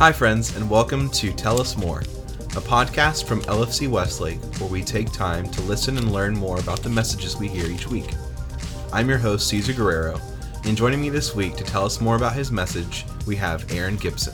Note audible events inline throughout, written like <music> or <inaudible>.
Hi, friends, and welcome to Tell Us More, a podcast from LFC Westlake where we take time to listen and learn more about the messages we hear each week. I'm your host, Caesar Guerrero, and joining me this week to tell us more about his message, we have Aron Gibson.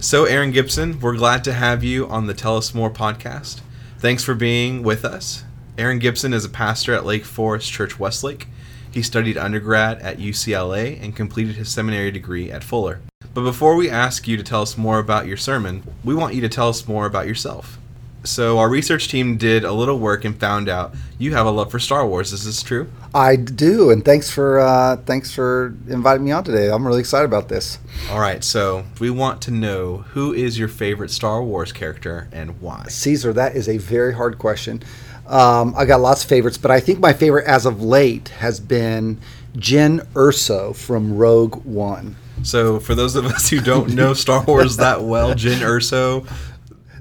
So, Aron Gibson, we're glad to have you on the Tell Us More podcast. Thanks for being with us. Aron Gibson is a pastor at Lake Forest Church Westlake. He studied undergrad at UCLA and completed his seminary degree at Fuller. But before we ask you to tell us more about your sermon, we want you to tell us more about yourself. So, our research team did a little work and found out you have a love for Star Wars. Is this true? I do, and thanks for uh, thanks for inviting me on today. I'm really excited about this. All right, so we want to know who is your favorite Star Wars character and why. Caesar, that is a very hard question. Um, I got lots of favorites, but I think my favorite as of late has been Jyn Erso from Rogue One. So, for those of us who don't know Star Wars that well, Jyn Erso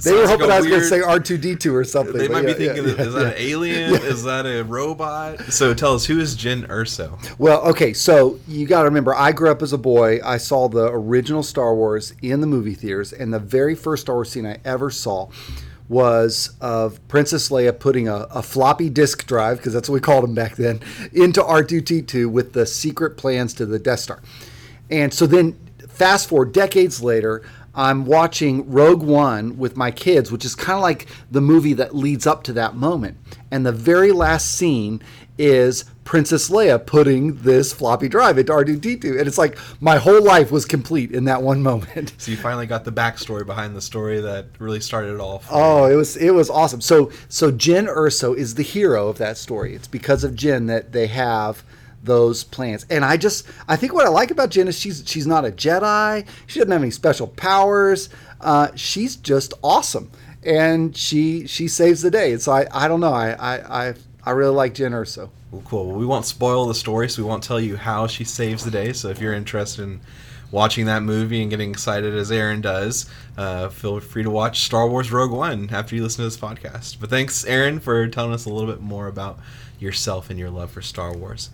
they were hoping like I was going to say R two D two or something. They might yeah, be thinking, yeah, is that an alien? <laughs> Is that a robot? So tell us, who is Jyn Erso? Well, okay, so you got to remember, I grew up as a boy. I saw the original Star Wars in the movie theaters, and the very first Star Wars scene I ever saw was of Princess Leia putting a, a floppy disk drive, because that's what we called them back then, into R2D2 with the secret plans to the Death Star. And so then, fast forward decades later, I'm watching Rogue One with my kids, which is kind of like the movie that leads up to that moment. And the very last scene is Princess Leia putting this floppy drive into R2D2. And it's like my whole life was complete in that one moment. So you finally got the backstory behind the story that really started it all. oh, you. it was it was awesome. So so Jyn Erso is the hero of that story. It's because of Jyn that they have those plans. And I just I think what I like about Jyn is she's she's not a Jedi. She doesn't have any special powers. Uh, she's just awesome, and she she saves the day. And so I I don't know I I I, I really like Jyn Erso. Well, cool. Well, we won't spoil the story, so we won't tell you how she saves the day. So if you're interested in watching that movie and getting excited as Aron does, uh, feel free to watch Star Wars Rogue One after you listen to this podcast. But thanks, Aron, for telling us a little bit more about yourself and your love for Star Wars.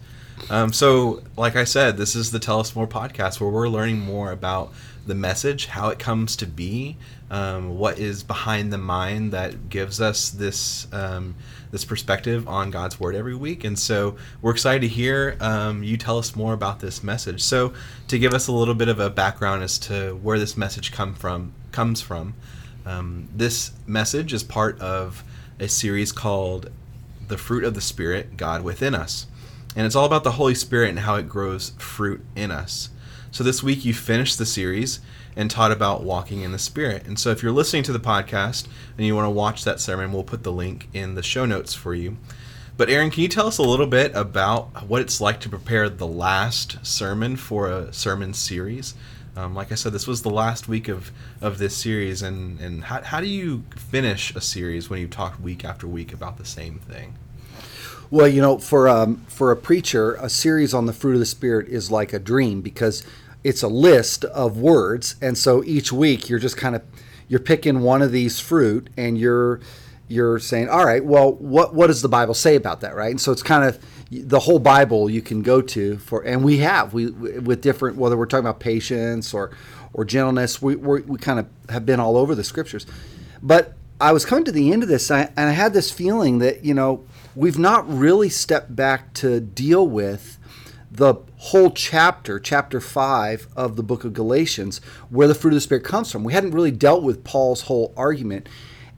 Um, so, like I said, this is the Tell Us More podcast where we're learning more about the message, how it comes to be, um, what is behind the mind that gives us this um, this perspective on God's Word every week. And so, we're excited to hear um, you tell us more about this message. So, to give us a little bit of a background as to where this message come from comes from, um, this message is part of a series called "The Fruit of the Spirit: God Within Us." And it's all about the Holy Spirit and how it grows fruit in us. So this week you finished the series and taught about walking in the Spirit. And so if you're listening to the podcast and you want to watch that sermon, we'll put the link in the show notes for you. But Aron, can you tell us a little bit about what it's like to prepare the last sermon for a sermon series? Um, like I said, this was the last week of, of this series, and, and how, how do you finish a series when you've talked week after week about the same thing? Well, you know, for um, for a preacher, a series on the fruit of the spirit is like a dream because it's a list of words, and so each week you're just kind of you're picking one of these fruit, and you're you're saying, all right, well, what what does the Bible say about that, right? And so it's kind of the whole Bible you can go to for, and we have we with different whether we're talking about patience or or gentleness, we we we kind of have been all over the scriptures, but I was coming to the end of this, and I had this feeling that you know we've not really stepped back to deal with the whole chapter, chapter five of the book of Galatians, where the fruit of the Spirit comes from. We hadn't really dealt with Paul's whole argument,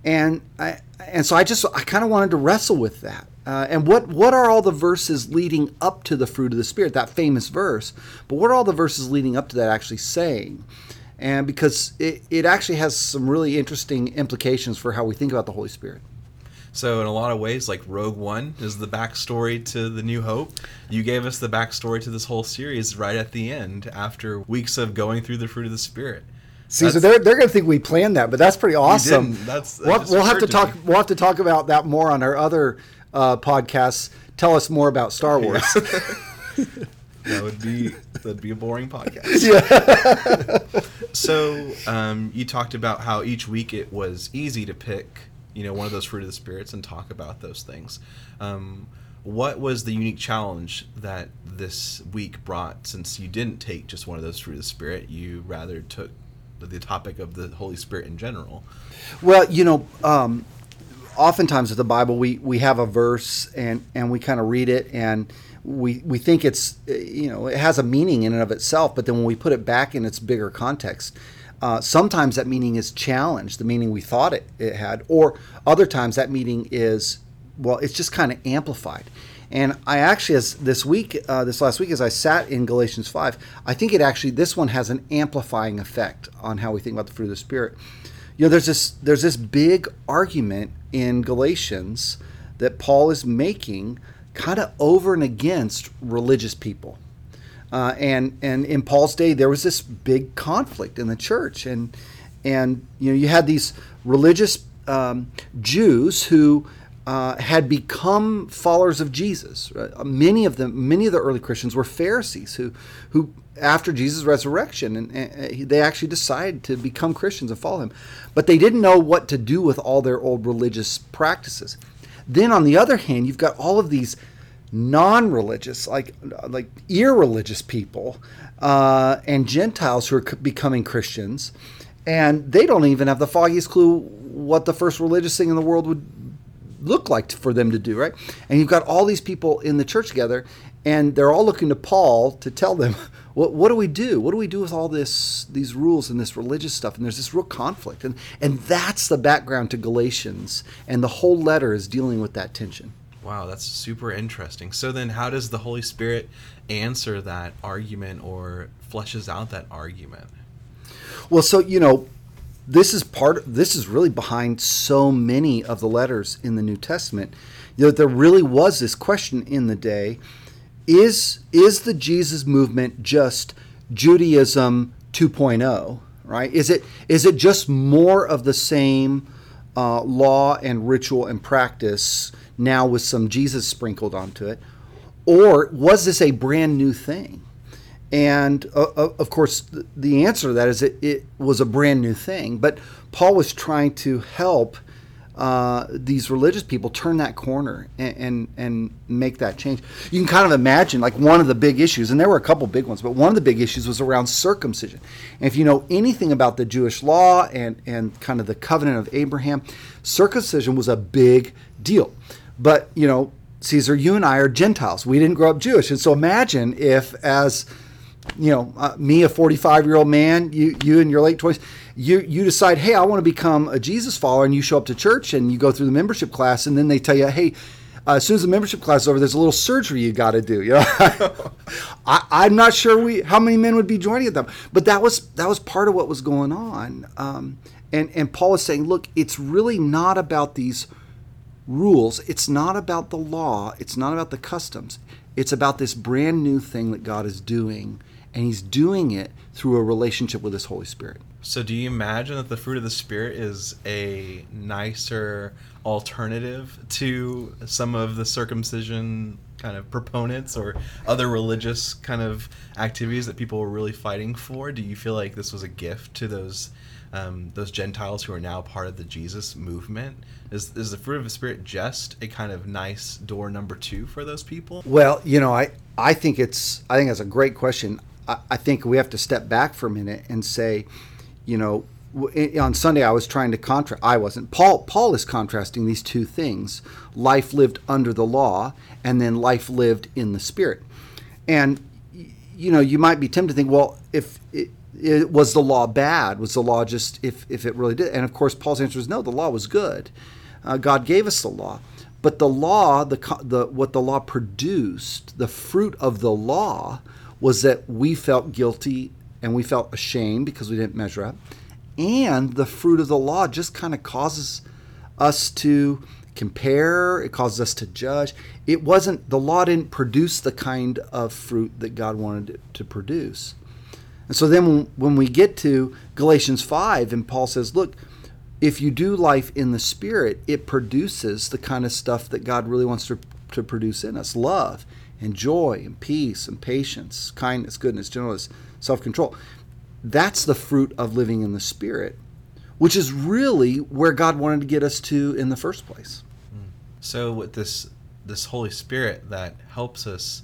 and I, and so I just I kind of wanted to wrestle with that. Uh, and what what are all the verses leading up to the fruit of the Spirit? That famous verse, but what are all the verses leading up to that actually saying? And because it, it actually has some really interesting implications for how we think about the Holy Spirit. So in a lot of ways, like Rogue One is the backstory to the New Hope. You gave us the backstory to this whole series right at the end, after weeks of going through the fruit of the Spirit. See, so they're, they're going to think we planned that, but that's pretty awesome. That's we'll, we'll have to, to talk. We'll have to talk about that more on our other uh, podcasts. Tell us more about Star Wars. Yeah. <laughs> that would be that'd be a boring podcast. <laughs> Yeah. so um, you talked about how each week it was easy to pick you know one of those fruit of the spirits and talk about those things. Um, what was the unique challenge that this week brought since you didn't take just one of those fruit of the spirit you rather took the topic of the holy spirit in general well you know um, oftentimes with the bible we, we have a verse and, and we kind of read it and we, we think it's you know it has a meaning in and of itself but then when we put it back in its bigger context uh, sometimes that meaning is challenged the meaning we thought it, it had or other times that meaning is well, it's just kind of amplified. And I actually, as this week, uh, this last week, as I sat in Galatians 5, I think it actually, this one has an amplifying effect on how we think about the fruit of the Spirit. You know, there's this, there's this big argument in Galatians that Paul is making kind of over and against religious people. Uh, and, and in Paul's day, there was this big conflict in the church. And, and you know, you had these religious um, Jews who uh, had become followers of Jesus. Right? Many of them, many of the early Christians were Pharisees who, who after Jesus' resurrection, and, and, they actually decided to become Christians and follow him, but they didn't know what to do with all their old religious practices. Then, on the other hand, you've got all of these non-religious, like like irreligious people, uh, and Gentiles who are becoming Christians, and they don't even have the foggiest clue what the first religious thing in the world would look like for them to do, right? And you've got all these people in the church together, and they're all looking to Paul to tell them, <laughs> what, what do we do? What do we do with all this, these rules and this religious stuff? And there's this real conflict, and and that's the background to Galatians, and the whole letter is dealing with that tension. Wow, that's super interesting. So then, how does the Holy Spirit answer that argument or fleshes out that argument? Well, so you know, this is part this is really behind so many of the letters in the New Testament. You know, there really was this question in the day is is the Jesus movement just Judaism 2.0, right? Is it is it just more of the same uh, law and ritual and practice now with some Jesus sprinkled onto it? Or was this a brand new thing? And uh, uh, of course, the answer to that is it, it, was a brand new thing. But Paul was trying to help uh, these religious people turn that corner and, and, and make that change. You can kind of imagine like one of the big issues, and there were a couple big ones, but one of the big issues was around circumcision. And if you know anything about the Jewish law and and kind of the covenant of Abraham, circumcision was a big deal. But you know, Caesar, you and I are Gentiles. We didn't grow up Jewish, and so imagine if as you know, uh, me, a 45 year old man, you, you in your late 20s, you, you decide, hey, I want to become a Jesus follower, and you show up to church and you go through the membership class, and then they tell you, hey, uh, as soon as the membership class is over, there's a little surgery you got to do. You know, <laughs> I, am not sure we how many men would be joining at them, but that was that was part of what was going on. Um, and and Paul is saying, look, it's really not about these rules. It's not about the law. It's not about the customs. It's about this brand new thing that God is doing and he's doing it through a relationship with his Holy Spirit. So, do you imagine that the fruit of the Spirit is a nicer alternative to some of the circumcision kind of proponents or other religious kind of activities that people were really fighting for? Do you feel like this was a gift to those um, those Gentiles who are now part of the Jesus movement? Is, is the fruit of the Spirit just a kind of nice door number two for those people? Well, you know, I, I think it's I think that's a great question. I, think we have to step back for a minute and say, you know, on Sunday I was trying to contrast. I wasn't. Paul. Paul is contrasting these two things: life lived under the law, and then life lived in the Spirit. And you know, you might be tempted to think, well, if it, it, was the law bad, was the law just if if it really did? And of course, Paul's answer is no. The law was good. Uh, God gave us the law, but the law, the the what the law produced, the fruit of the law was that we felt guilty and we felt ashamed because we didn't measure up. And the fruit of the law just kind of causes us to compare, it causes us to judge. It wasn't, the law didn't produce the kind of fruit that God wanted it to produce. And so then when, when we get to Galatians 5, and Paul says, look, if you do life in the Spirit, it produces the kind of stuff that God really wants to, to produce in us love and joy and peace and patience, kindness, goodness, gentleness, self control. That's the fruit of living in the Spirit. which is really where God wanted to get us to in the first place. So with this this Holy Spirit that helps us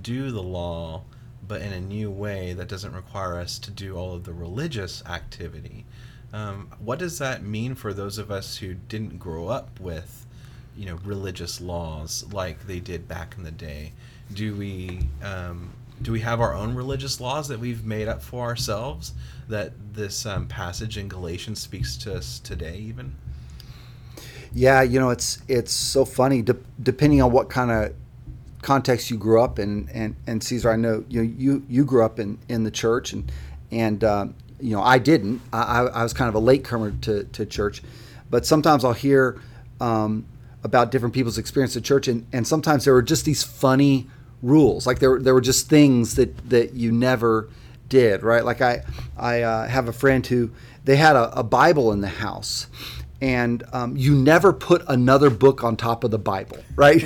do the law, but in a new way that doesn't require us to do all of the religious activity. Um, what does that mean for those of us who didn't grow up with, you know, religious laws like they did back in the day? Do we um, do we have our own religious laws that we've made up for ourselves that this um, passage in Galatians speaks to us today, even? Yeah, you know, it's it's so funny. De- depending on what kind of context you grew up in, and and Caesar, I know you you you grew up in in the church, and and um, you know I didn't. I, I was kind of a latecomer to to church, but sometimes I'll hear um, about different people's experience at church, and and sometimes there were just these funny rules, like there there were just things that that you never did, right? Like I I uh, have a friend who they had a, a Bible in the house and um, you never put another book on top of the Bible, <laughs> right?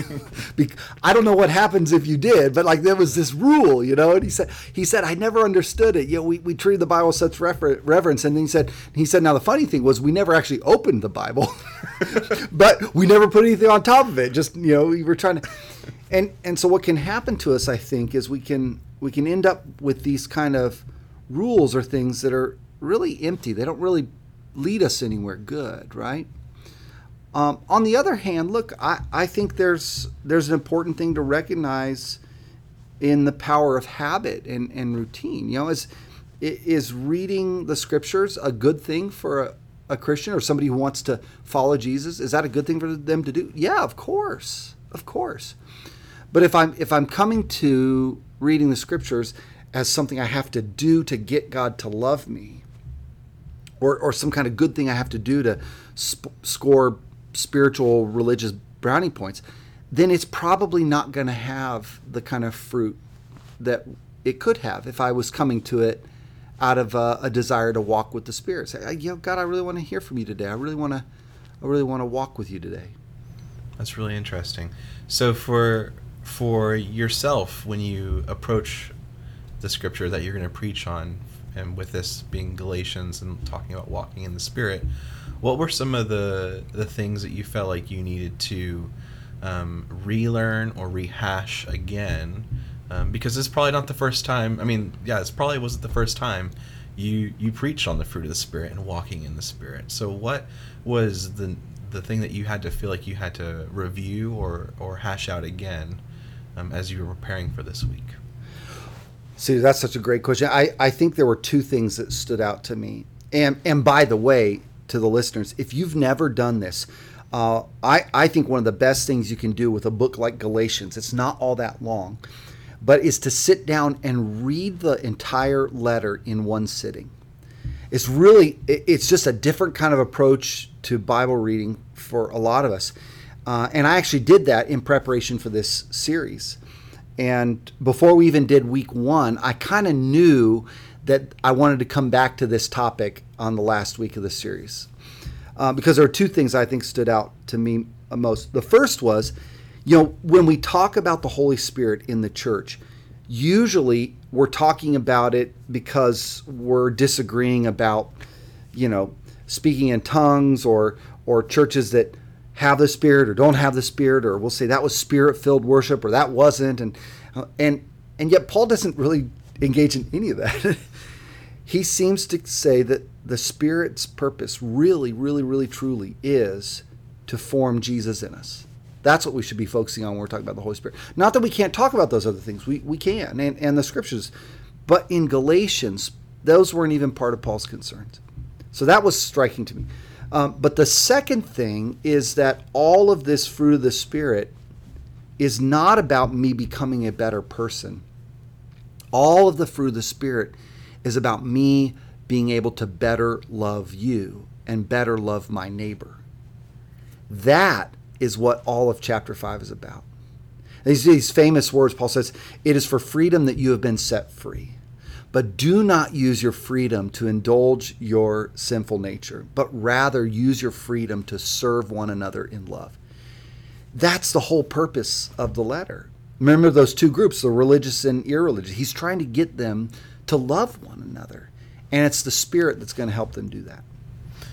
I don't know what happens if you did, but like there was this rule, you know. And he said, he said, I never understood it. You know, we, we treated the Bible with such refer- reverence, and then he said, he said, now the funny thing was we never actually opened the Bible, <laughs> but we never put anything on top of it. Just you know, we were trying to, and and so what can happen to us, I think, is we can we can end up with these kind of rules or things that are really empty. They don't really lead us anywhere good, right? Um, on the other hand, look, I, I think there's there's an important thing to recognize in the power of habit and, and routine. You know, is is reading the scriptures a good thing for a, a Christian or somebody who wants to follow Jesus? Is that a good thing for them to do? Yeah, of course, of course. But if I'm if I'm coming to reading the scriptures as something I have to do to get God to love me, or, or some kind of good thing I have to do to sp- score spiritual religious brownie points, then it's probably not going to have the kind of fruit that it could have if I was coming to it out of a, a desire to walk with the Spirit. Say, you know, God, I really want to hear from you today. I really want to, I really want to walk with you today. That's really interesting. So for for yourself, when you approach the scripture that you're going to preach on and with this being Galatians and talking about walking in the Spirit, what were some of the the things that you felt like you needed to um, relearn or rehash again? Um, because it's probably not the first time. I mean, yeah, it's probably wasn't the first time you you preached on the fruit of the Spirit and walking in the Spirit. So, what was the the thing that you had to feel like you had to review or or hash out again um, as you were preparing for this week? See, that's such a great question. I, I think there were two things that stood out to me. And and by the way, to the listeners, if you've never done this, uh, I, I think one of the best things you can do with a book like Galatians, it's not all that long, but is to sit down and read the entire letter in one sitting. It's really, it's just a different kind of approach to Bible reading for a lot of us. Uh, and I actually did that in preparation for this series. And before we even did week one, I kind of knew that I wanted to come back to this topic on the last week of the series. Uh, because there are two things I think stood out to me most. The first was, you know, when we talk about the Holy Spirit in the church, usually we're talking about it because we're disagreeing about, you know, speaking in tongues or or churches that have the spirit or don't have the spirit or we'll say that was spirit filled worship or that wasn't and uh, and and yet Paul doesn't really engage in any of that. <laughs> he seems to say that the spirit's purpose really really really truly is to form Jesus in us. That's what we should be focusing on when we're talking about the Holy Spirit. Not that we can't talk about those other things. We we can and, and the scriptures. But in Galatians, those weren't even part of Paul's concerns. So that was striking to me. Um, but the second thing is that all of this fruit of the Spirit is not about me becoming a better person. All of the fruit of the Spirit is about me being able to better love you and better love my neighbor. That is what all of chapter 5 is about. These, these famous words, Paul says, It is for freedom that you have been set free. But do not use your freedom to indulge your sinful nature, but rather use your freedom to serve one another in love. That's the whole purpose of the letter. Remember those two groups, the religious and irreligious. He's trying to get them to love one another. And it's the Spirit that's going to help them do that.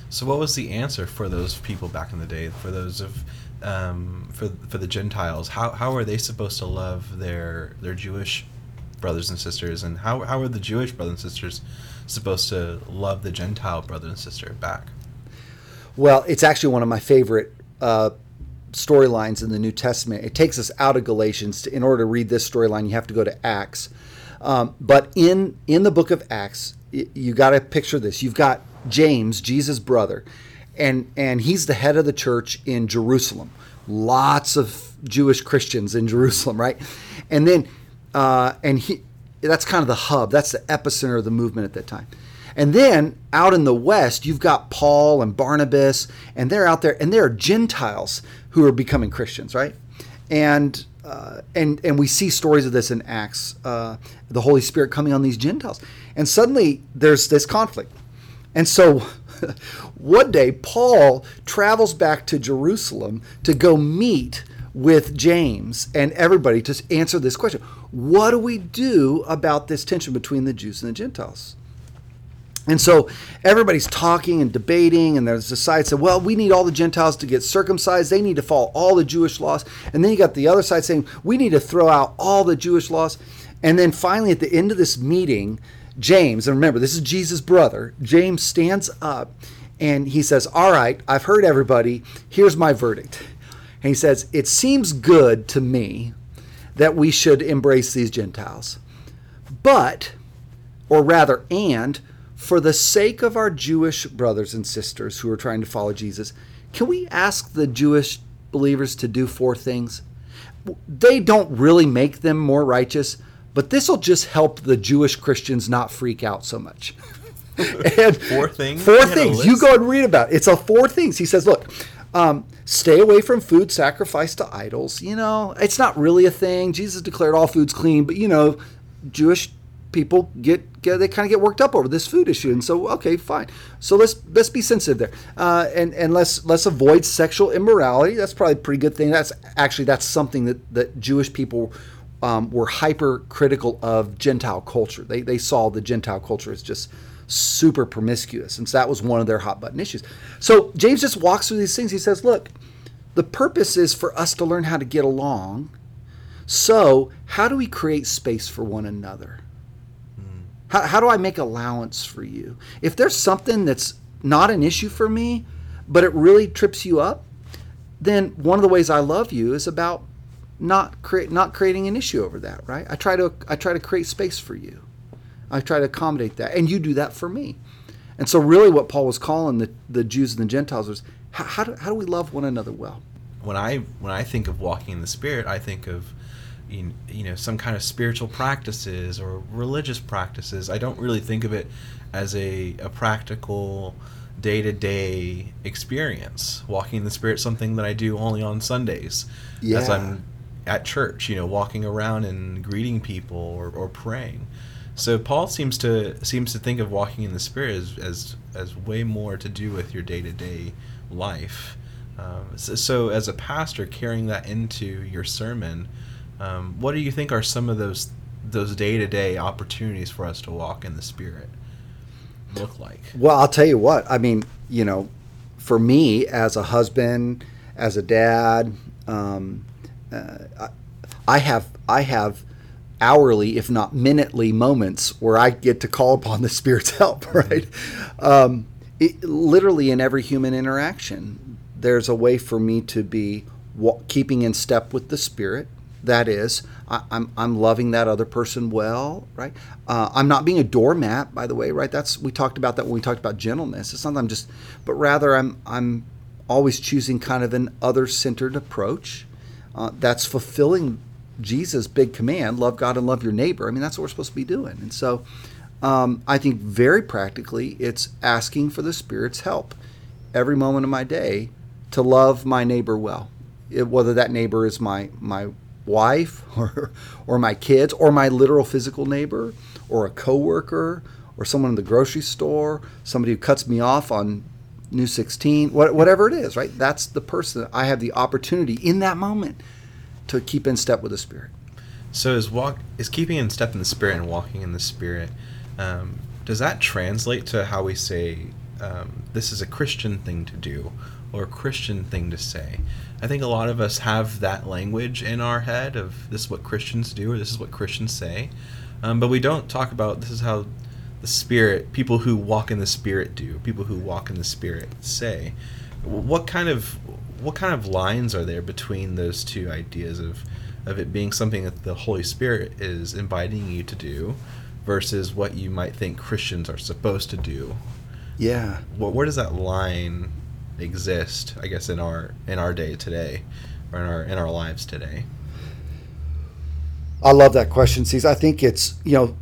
So, what was the answer for those people back in the day? For those of um, for for the Gentiles, how how are they supposed to love their their Jewish brothers and sisters, and how how are the Jewish brothers and sisters supposed to love the Gentile brother and sister back? Well, it's actually one of my favorite uh, storylines in the New Testament. It takes us out of Galatians. To, in order to read this storyline, you have to go to Acts. Um, but in in the book of Acts, you got to picture this. You've got James, Jesus' brother, and and he's the head of the church in Jerusalem. Lots of Jewish Christians in Jerusalem, right? And then uh, and he that's kind of the hub. That's the epicenter of the movement at that time. And then out in the west, you've got Paul and Barnabas, and they're out there, and there are Gentiles who are becoming Christians, right? And uh, and and we see stories of this in Acts, uh, the Holy Spirit coming on these Gentiles, and suddenly there's this conflict, and so <laughs> one day Paul travels back to Jerusalem to go meet with James and everybody to answer this question: What do we do about this tension between the Jews and the Gentiles? And so everybody's talking and debating, and there's the side said, well, we need all the Gentiles to get circumcised. They need to follow all the Jewish laws. And then you got the other side saying, we need to throw out all the Jewish laws. And then finally, at the end of this meeting, James, and remember, this is Jesus' brother, James stands up and he says, All right, I've heard everybody. Here's my verdict. And he says, It seems good to me that we should embrace these Gentiles. But, or rather, and, for the sake of our Jewish brothers and sisters who are trying to follow Jesus, can we ask the Jewish believers to do four things? They don't really make them more righteous, but this will just help the Jewish Christians not freak out so much. and <laughs> four things. Four things. You go and read about it. It's a four things. He says, look, um, stay away from food sacrificed to idols. You know, it's not really a thing. Jesus declared all foods clean, but you know, Jewish people get, get they kind of get worked up over this food issue, and so okay, fine. So let's let's be sensitive there, uh, and and let's let's avoid sexual immorality. That's probably a pretty good thing. That's actually that's something that that Jewish people. Um, were hypercritical of Gentile culture. They, they saw the Gentile culture as just super promiscuous. And so that was one of their hot button issues. So James just walks through these things. He says, look, the purpose is for us to learn how to get along. So, how do we create space for one another? Hmm. How, how do I make allowance for you? If there's something that's not an issue for me, but it really trips you up, then one of the ways I love you is about not create not creating an issue over that, right? I try to I try to create space for you. I try to accommodate that, and you do that for me. And so, really, what Paul was calling the, the Jews and the Gentiles was how, how, do, how do we love one another well? When I when I think of walking in the Spirit, I think of you know some kind of spiritual practices or religious practices. I don't really think of it as a, a practical day to day experience. Walking in the Spirit, something that I do only on Sundays, yeah. as I'm at church. You know, walking around and greeting people or, or praying. So Paul seems to seems to think of walking in the Spirit as as, as way more to do with your day to day life. Um, so, so, as a pastor, carrying that into your sermon, um, what do you think are some of those those day to day opportunities for us to walk in the Spirit look like? Well, I'll tell you what. I mean, you know, for me as a husband, as a dad, um, uh, I have I have hourly, if not minutely, moments where I get to call upon the Spirit's <laughs> help, right? Um, it, literally in every human interaction, there's a way for me to be wa- keeping in step with the Spirit. That is, I, am I'm, I'm loving that other person well, right? Uh, I'm not being a doormat, by the way, right? That's we talked about that when we talked about gentleness. It's not I'm just, but rather I'm I'm always choosing kind of an other centered approach. Uh, that's fulfilling Jesus' big command love God and love your neighbor. I mean, that's what we're supposed to be doing. And so um, I think very practically, it's asking for the Spirit's help every moment of my day to love my neighbor well. It, whether that neighbor is my, my wife <laughs> or, or my kids or my literal physical neighbor or a coworker or someone in the grocery store, somebody who cuts me off on New 16, whatever it is, right? That's the person I have the opportunity in that moment to keep in step with the Spirit. So is walk is keeping in step in the Spirit and walking in the Spirit. Um, does that translate to how we say um, this is a Christian thing to do or a Christian thing to say. I think a lot of us have that language in our head of this is what Christians do or this is what Christians say, um, but we don't talk about this is how the Spirit, people who walk in the Spirit do, people who walk in the Spirit say. What kind of what kind of lines are there between those two ideas of of it being something that the Holy Spirit is inviting you to do versus what you might think Christians are supposed to do? Yeah. Where, where does that line exist? I guess in our in our day today, or in our in our lives today. I love that question, C's. I think it's you know,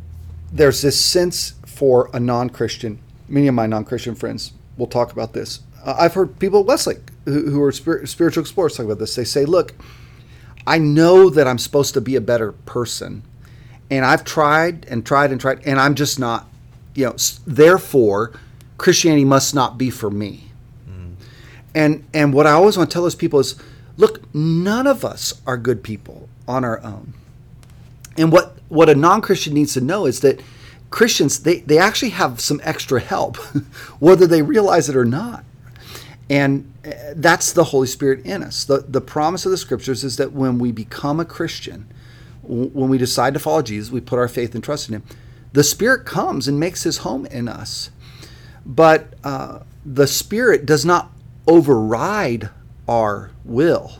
there's this sense for a non-Christian. Many of my non-Christian friends will talk about this. Uh, I've heard people Westlake who, who are spir- spiritual explorers talk about this. They say, "Look, I know that I'm supposed to be a better person, and I've tried and tried and tried, and I'm just not. You know, therefore, Christianity must not be for me." Mm. And and what I always want to tell those people is, look, none of us are good people on our own. And what what a non-Christian needs to know is that Christians they, they actually have some extra help, <laughs> whether they realize it or not. And uh, that's the Holy Spirit in us. The the promise of the scriptures is that when we become a Christian, when we decide to follow Jesus, we put our faith and trust in him. The Spirit comes and makes his home in us. But uh, the Spirit does not override our will.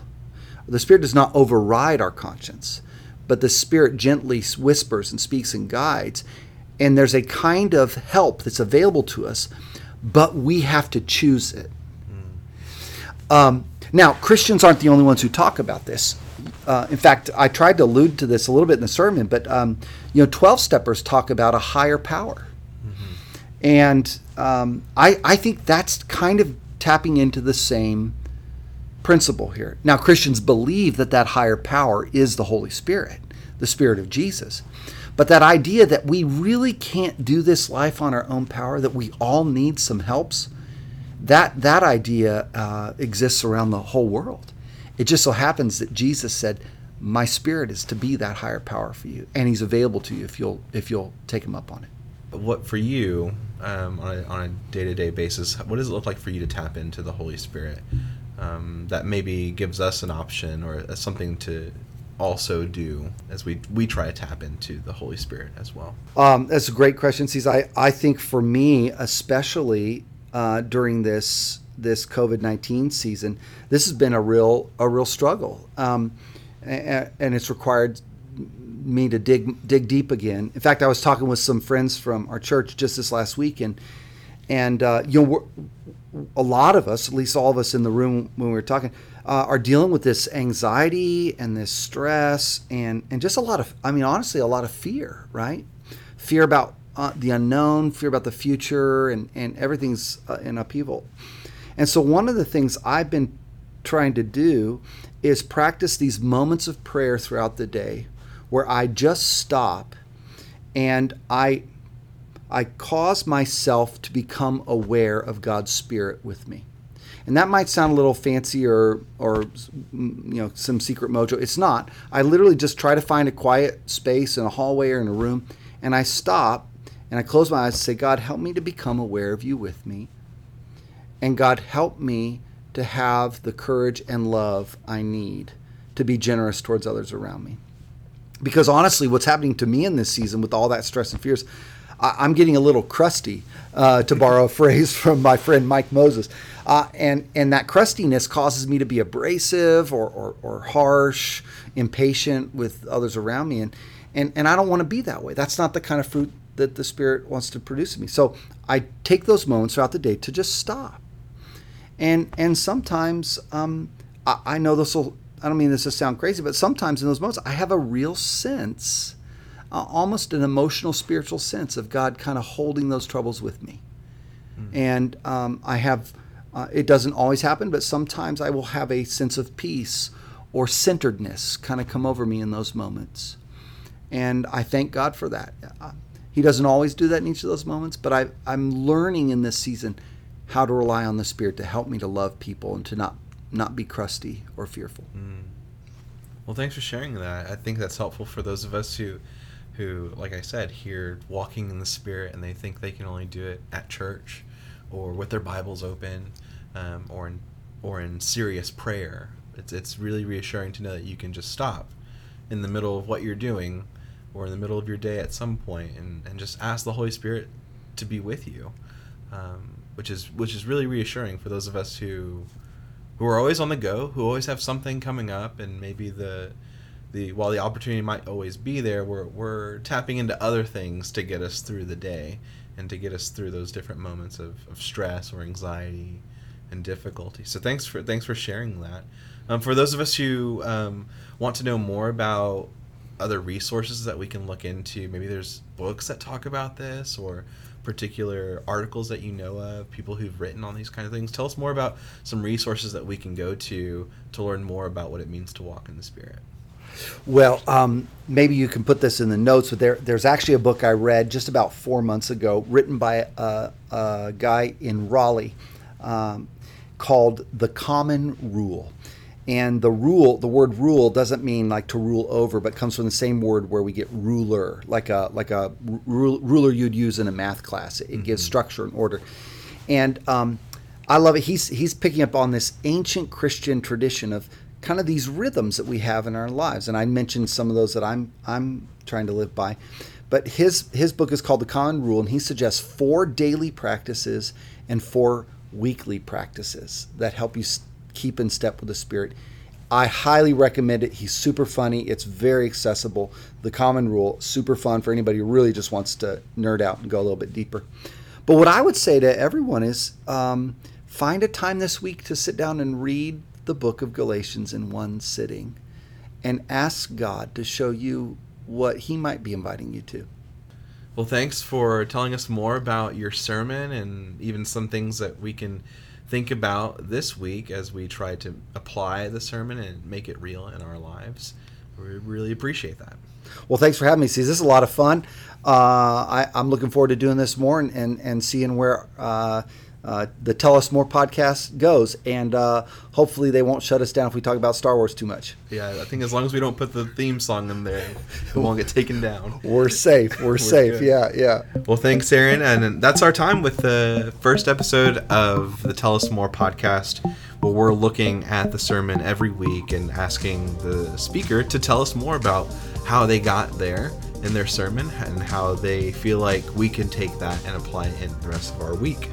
The Spirit does not override our conscience, but the Spirit gently whispers and speaks and guides. And there's a kind of help that's available to us, but we have to choose it. Um, now, Christians aren't the only ones who talk about this. Uh, in fact, I tried to allude to this a little bit in the sermon, but um, you know, twelve steppers talk about a higher power, and um, I, I think that's kind of tapping into the same principle here. Now, Christians believe that that higher power is the Holy Spirit, the Spirit of Jesus. But that idea that we really can't do this life on our own power, that we all need some helps, that that idea uh, exists around the whole world. It just so happens that Jesus said, "My Spirit is to be that higher power for you, and He's available to you if you'll if you'll take Him up on it." What for you um, on a, day-to-day basis? What does it look like for you to tap into the Holy Spirit? Um, that maybe gives us an option or uh, something to also do as we we try to tap into the Holy Spirit as well. Um, that's a great question, C's. I, I think for me, especially uh, during this this COVID nineteen season, this has been a real a real struggle, um, and, and it's required me to dig dig deep again. In fact, I was talking with some friends from our church just this last week, and and uh, you know, a lot of us, at least all of us in the room when we were talking, uh, are dealing with this anxiety and this stress and and just a lot of, I mean, honestly, a lot of fear, right? Fear about uh, the unknown, fear about the future, and and everything's uh, in upheaval. And so, one of the things I've been trying to do is practice these moments of prayer throughout the day, where I just stop and I I cause myself to become aware of God's Spirit with me. And that might sound a little fancy or, or mm, you know, some secret mojo. It's not. I literally just try to find a quiet space in a hallway or in a room, and I stop and I close my eyes and say, God, help me to become aware of you with me. And God, help me to have the courage and love I need to be generous towards others around me. Because honestly, what's happening to me in this season with all that stress and fears, I- I'm getting a little crusty, uh, to borrow a <laughs> phrase from my friend Mike Moses. Uh, and, and that crustiness causes me to be abrasive or, or, or harsh, impatient with others around me. And, and, and I don't want to be that way. That's not the kind of fruit that the Spirit wants to produce in me. So I take those moments throughout the day to just stop. And, and sometimes um, I, I know this will, I don't mean this to sound crazy, but sometimes in those moments I have a real sense uh, almost an emotional, spiritual sense of God kind of holding those troubles with me. And um, I have, uh, it doesn't always happen, but sometimes I will have a sense of peace or centeredness kind of come over me in those moments. And I thank God for that. He doesn't always do that in each of those moments, but I, I'm learning in this season how to rely on the Spirit to help me to love people and to not, not be crusty or fearful. Well, thanks for sharing that. I think that's helpful for those of us who, who, like I said, hear walking in the Spirit and they think they can only do it at church, or with their Bibles open, um, or in or in serious prayer. It's it's really reassuring to know that you can just stop in the middle of what you're doing, or in the middle of your day at some point, and, and just ask the Holy Spirit to be with you, um, which is which is really reassuring for those of us who who are always on the go, who always have something coming up, and maybe the the while the opportunity might always be there, we're we're tapping into other things to get us through the day and to get us through those different moments of, of stress or anxiety and difficulty. So thanks for thanks for sharing that. Um, for those of us who um, want to know more about other resources that we can look into, maybe there's books that talk about this or particular articles that you know of, people who've written on these kind of things. Tell us more about some resources that we can go to to learn more about what it means to walk in the Spirit. Well, um, maybe you can put this in the notes, but there, there's actually a book I read just about four months ago, written by a, a guy in Raleigh, um, called "The Common Rule." And the rule, the word rule doesn't mean like to rule over, but comes from the same word where we get ruler, like a like a ruler you'd use in a math class. It mm-hmm. gives structure and order. And um, I love it. He's he's picking up on this ancient Christian tradition of kind of these rhythms that we have in our lives. And I mentioned some of those that I'm I'm trying to live by. But his his book is called The Common Rule, and he suggests four daily practices and four weekly practices that help you keep in step with the Spirit. I highly recommend it. He's super funny. It's very accessible. The Common Rule, super fun for anybody who really just wants to nerd out and go a little bit deeper. But what I would say to everyone is um, find a time this week to sit down and read the book of Galatians in one sitting and ask God to show you what He might be inviting you to. Well, thanks for telling us more about your sermon and even some things that we can think about this week as we try to apply the sermon and make it real in our lives. We really appreciate that. Well, thanks for having me. See, this is a lot of fun. Uh, I, am looking forward to doing this more and, and, and seeing where uh, uh, the Tell Us More podcast goes. And uh, hopefully they won't shut us down if we talk about Star Wars too much. Yeah, I think as long as we don't put the theme song in there, it won't get taken down. <laughs> We're safe. We're, <laughs> We're safe. Good. Yeah, yeah. Well, thanks, Aron. And that's our time with the first episode of the Tell Us More podcast. Where we're looking at the sermon every week and asking the speaker to tell us more about how they got there in their sermon and how they feel like we can take that and apply it in the rest of our week.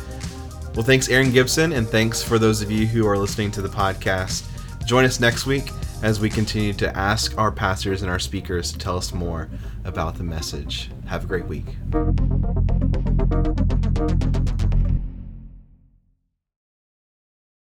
Well, thanks, Aron Gibson, and thanks for those of you who are listening to the podcast. Join us next week as we continue to ask our pastors and our speakers to tell us more about the message. Have a great week.